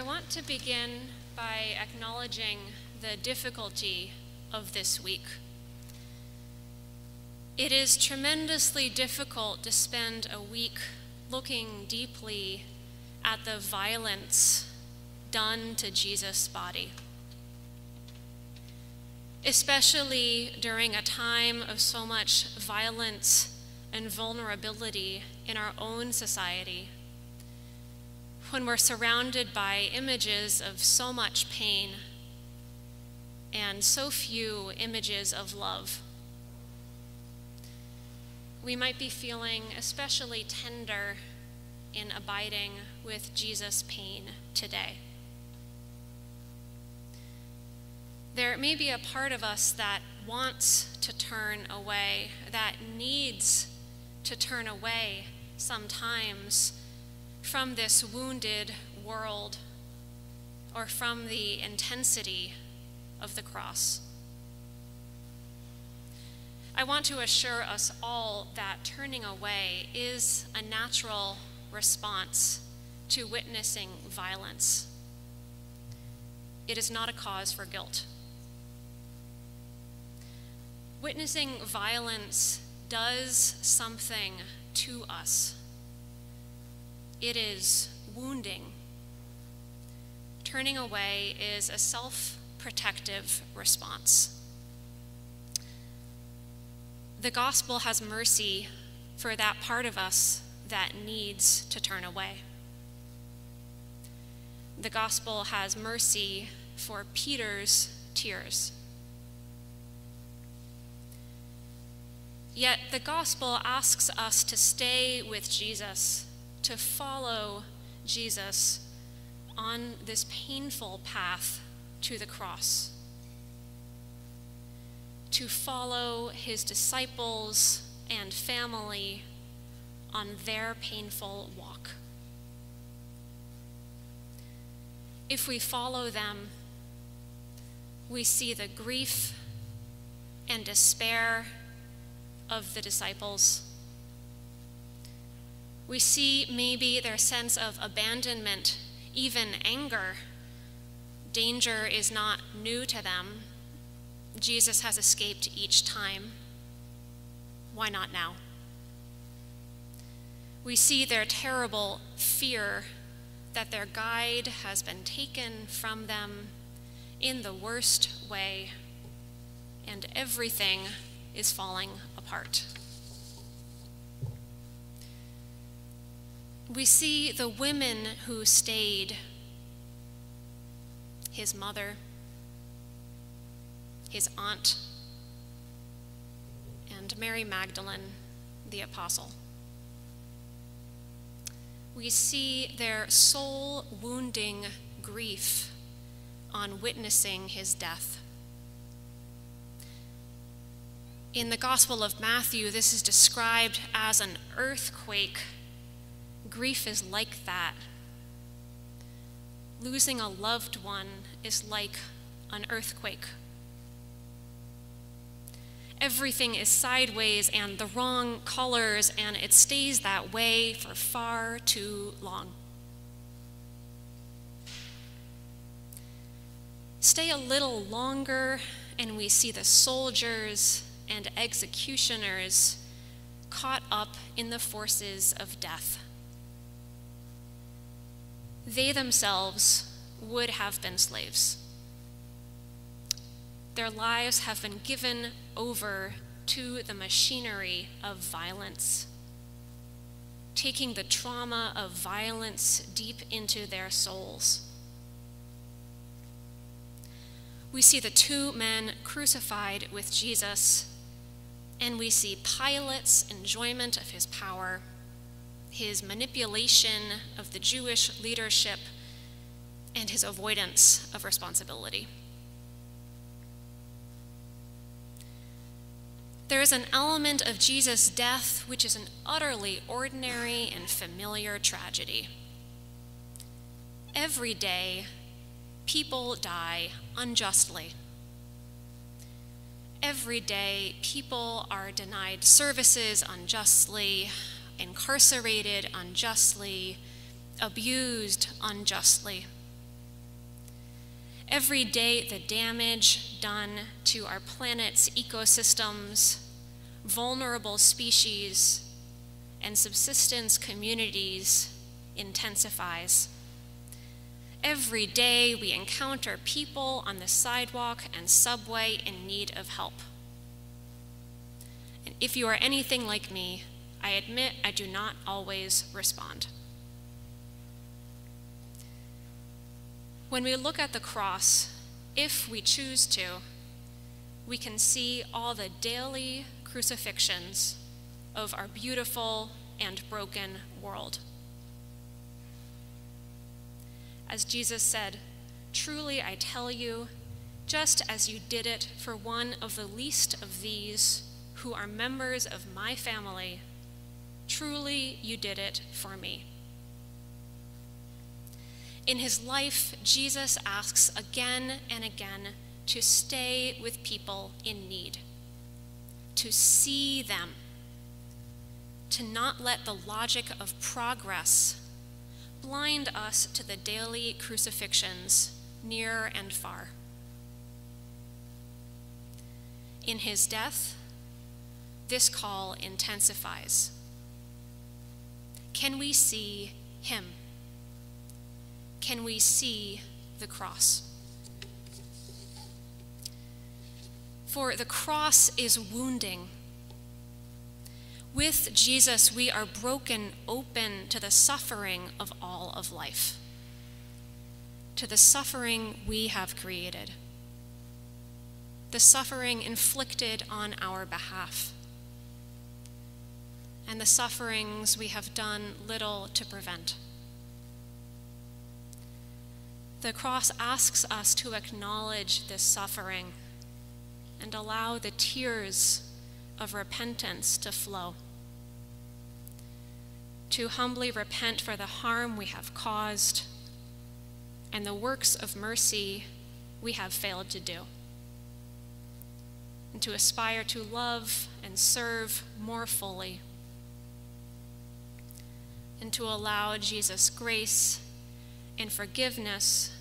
I want to begin by acknowledging the difficulty of this week. It is tremendously difficult to spend a week looking deeply at the violence done to Jesus' body. Especially during a time of so much violence and vulnerability in our own society when we're surrounded by images of so much pain and so few images of love. We might be feeling especially tender in abiding with Jesus' pain today. There may be a part of us that wants to turn away, that needs to turn away sometimes from this wounded world or from the intensity of the cross. I want to assure us all that turning away is a natural response to witnessing violence. It is not a cause for guilt. Witnessing violence does something to us it is wounding. Turning away is a self protective response. The gospel has mercy for that part of us that needs to turn away. The gospel has mercy for Peter's tears. Yet the gospel asks us to stay with Jesus to follow Jesus on this painful path to the cross, to follow his disciples and family on their painful walk. If we follow them, we see the grief and despair of the disciples we see maybe their sense of abandonment, even anger. Danger is not new to them. Jesus has escaped each time. Why not now? We see their terrible fear that their guide has been taken from them in the worst way, and everything is falling apart. We see the women who stayed his mother, his aunt, and Mary Magdalene, the apostle. We see their soul wounding grief on witnessing his death. In the Gospel of Matthew, this is described as an earthquake Grief is like that. Losing a loved one is like an earthquake. Everything is sideways and the wrong colors, and it stays that way for far too long. Stay a little longer, and we see the soldiers and executioners caught up in the forces of death they themselves would have been slaves. Their lives have been given over to the machinery of violence, taking the trauma of violence deep into their souls. We see the two men crucified with Jesus, and we see Pilate's enjoyment of his power his manipulation of the Jewish leadership, and his avoidance of responsibility. There is an element of Jesus' death which is an utterly ordinary and familiar tragedy. Every day, people die unjustly. Every day, people are denied services unjustly, incarcerated unjustly, abused unjustly. Every day, the damage done to our planet's ecosystems, vulnerable species, and subsistence communities intensifies. Every day, we encounter people on the sidewalk and subway in need of help. And if you are anything like me, I admit I do not always respond. When we look at the cross, if we choose to, we can see all the daily crucifixions of our beautiful and broken world. As Jesus said, Truly I tell you, just as you did it for one of the least of these who are members of my family, truly you did it for me. In his life, Jesus asks again and again to stay with people in need, to see them, to not let the logic of progress blind us to the daily crucifixions near and far. In his death, this call intensifies. Can we see him? Can we see the cross? For the cross is wounding. With Jesus, we are broken open to the suffering of all of life, to the suffering we have created, the suffering inflicted on our behalf, and the sufferings we have done little to prevent. The cross asks us to acknowledge this suffering and allow the tears of repentance to flow. To humbly repent for the harm we have caused and the works of mercy we have failed to do. And to aspire to love and serve more fully. And to allow Jesus' grace and forgiveness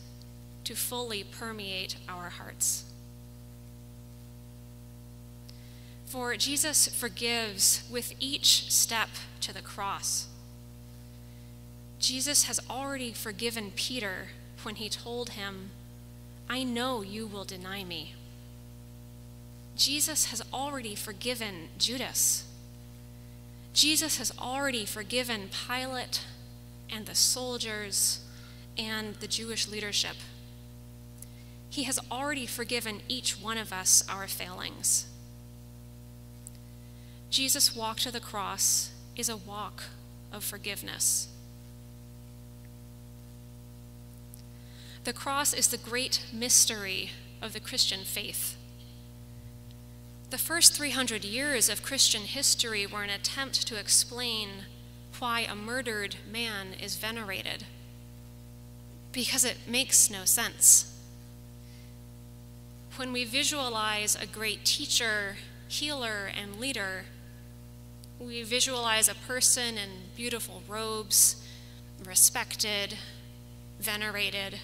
to fully permeate our hearts. For Jesus forgives with each step to the cross. Jesus has already forgiven Peter when he told him, I know you will deny me. Jesus has already forgiven Judas. Jesus has already forgiven Pilate and the soldiers and the Jewish leadership. He has already forgiven each one of us our failings. Jesus' walk to the cross is a walk of forgiveness. The cross is the great mystery of the Christian faith. The first 300 years of Christian history were an attempt to explain why a murdered man is venerated, because it makes no sense. When we visualize a great teacher, healer, and leader, we visualize a person in beautiful robes, respected, venerated.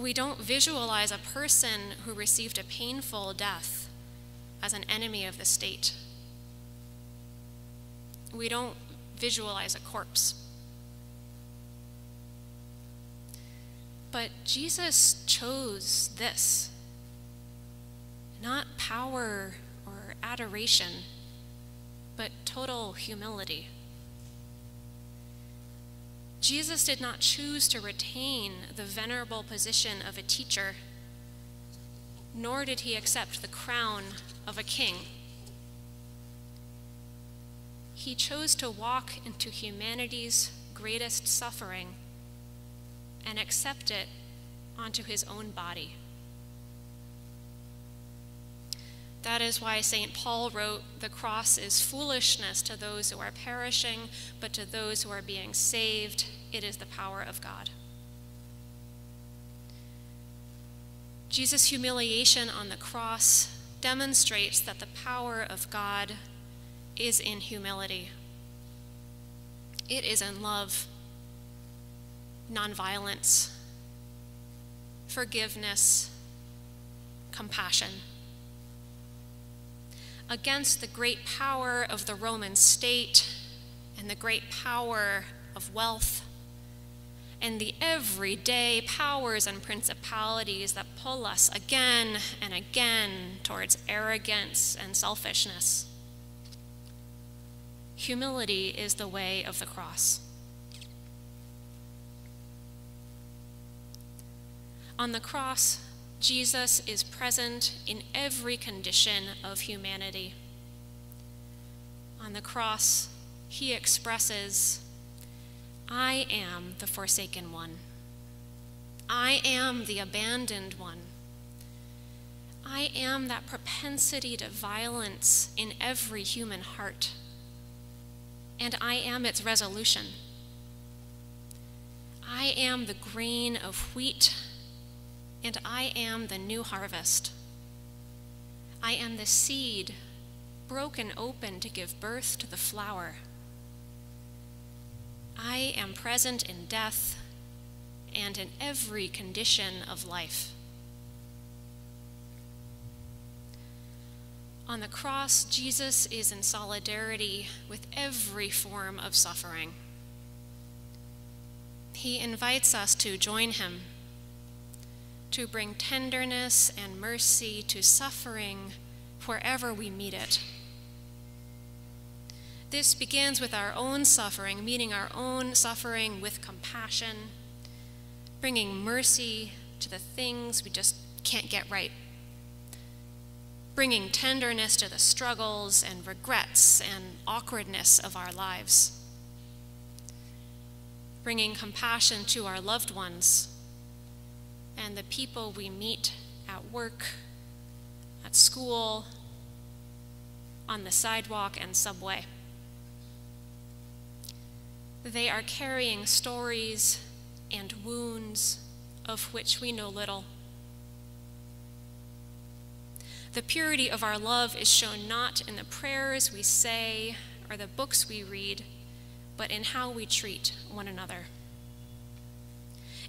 We don't visualize a person who received a painful death as an enemy of the state. We don't visualize a corpse. But Jesus chose this not power or adoration but total humility. Jesus did not choose to retain the venerable position of a teacher, nor did he accept the crown of a king. He chose to walk into humanity's greatest suffering and accept it onto his own body. That is why St. Paul wrote, The cross is foolishness to those who are perishing, but to those who are being saved, it is the power of God. Jesus' humiliation on the cross demonstrates that the power of God is in humility. It is in love, nonviolence, forgiveness, compassion. Against the great power of the Roman state and the great power of wealth and the everyday powers and principalities that pull us again and again towards arrogance and selfishness. Humility is the way of the cross. On the cross, Jesus is present in every condition of humanity. On the cross, he expresses I am the forsaken one. I am the abandoned one. I am that propensity to violence in every human heart. And I am its resolution. I am the grain of wheat, and I am the new harvest. I am the seed broken open to give birth to the flower. I am present in death and in every condition of life. On the cross, Jesus is in solidarity with every form of suffering. He invites us to join him, to bring tenderness and mercy to suffering wherever we meet it. This begins with our own suffering, meeting our own suffering with compassion, bringing mercy to the things we just can't get right, bringing tenderness to the struggles and regrets and awkwardness of our lives, bringing compassion to our loved ones and the people we meet at work, at school, on the sidewalk and subway. They are carrying stories and wounds of which we know little. The purity of our love is shown not in the prayers we say or the books we read, but in how we treat one another,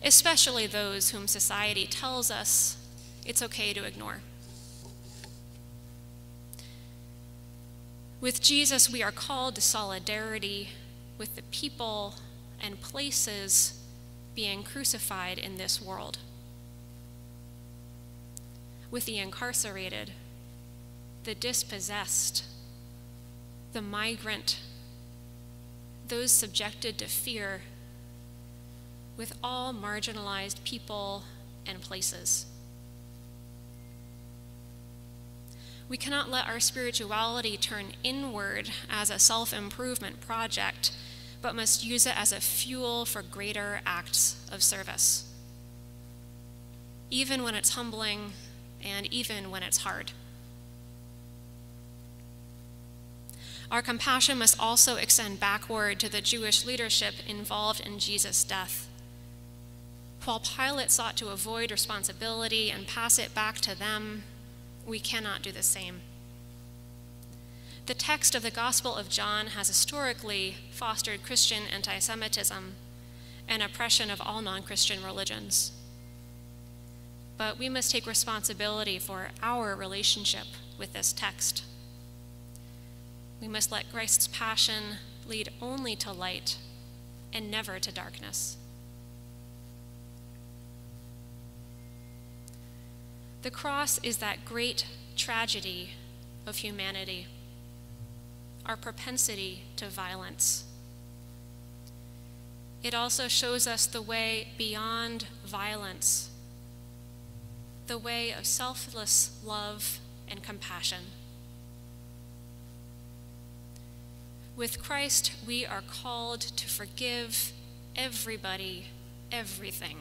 especially those whom society tells us it's okay to ignore. With Jesus, we are called to solidarity with the people and places being crucified in this world, with the incarcerated, the dispossessed, the migrant, those subjected to fear, with all marginalized people and places. We cannot let our spirituality turn inward as a self improvement project but must use it as a fuel for greater acts of service, even when it's humbling and even when it's hard. Our compassion must also extend backward to the Jewish leadership involved in Jesus' death. While Pilate sought to avoid responsibility and pass it back to them, we cannot do the same. The text of the Gospel of John has historically fostered Christian anti Semitism and oppression of all non Christian religions. But we must take responsibility for our relationship with this text. We must let Christ's passion lead only to light and never to darkness. The cross is that great tragedy of humanity our propensity to violence. It also shows us the way beyond violence, the way of selfless love and compassion. With Christ, we are called to forgive everybody, everything,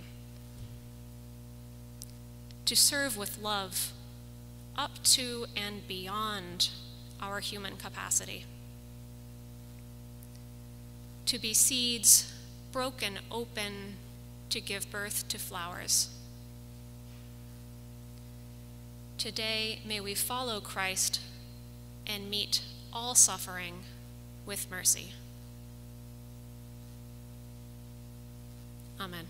to serve with love up to and beyond our human capacity. To be seeds broken open to give birth to flowers. Today, may we follow Christ and meet all suffering with mercy. Amen.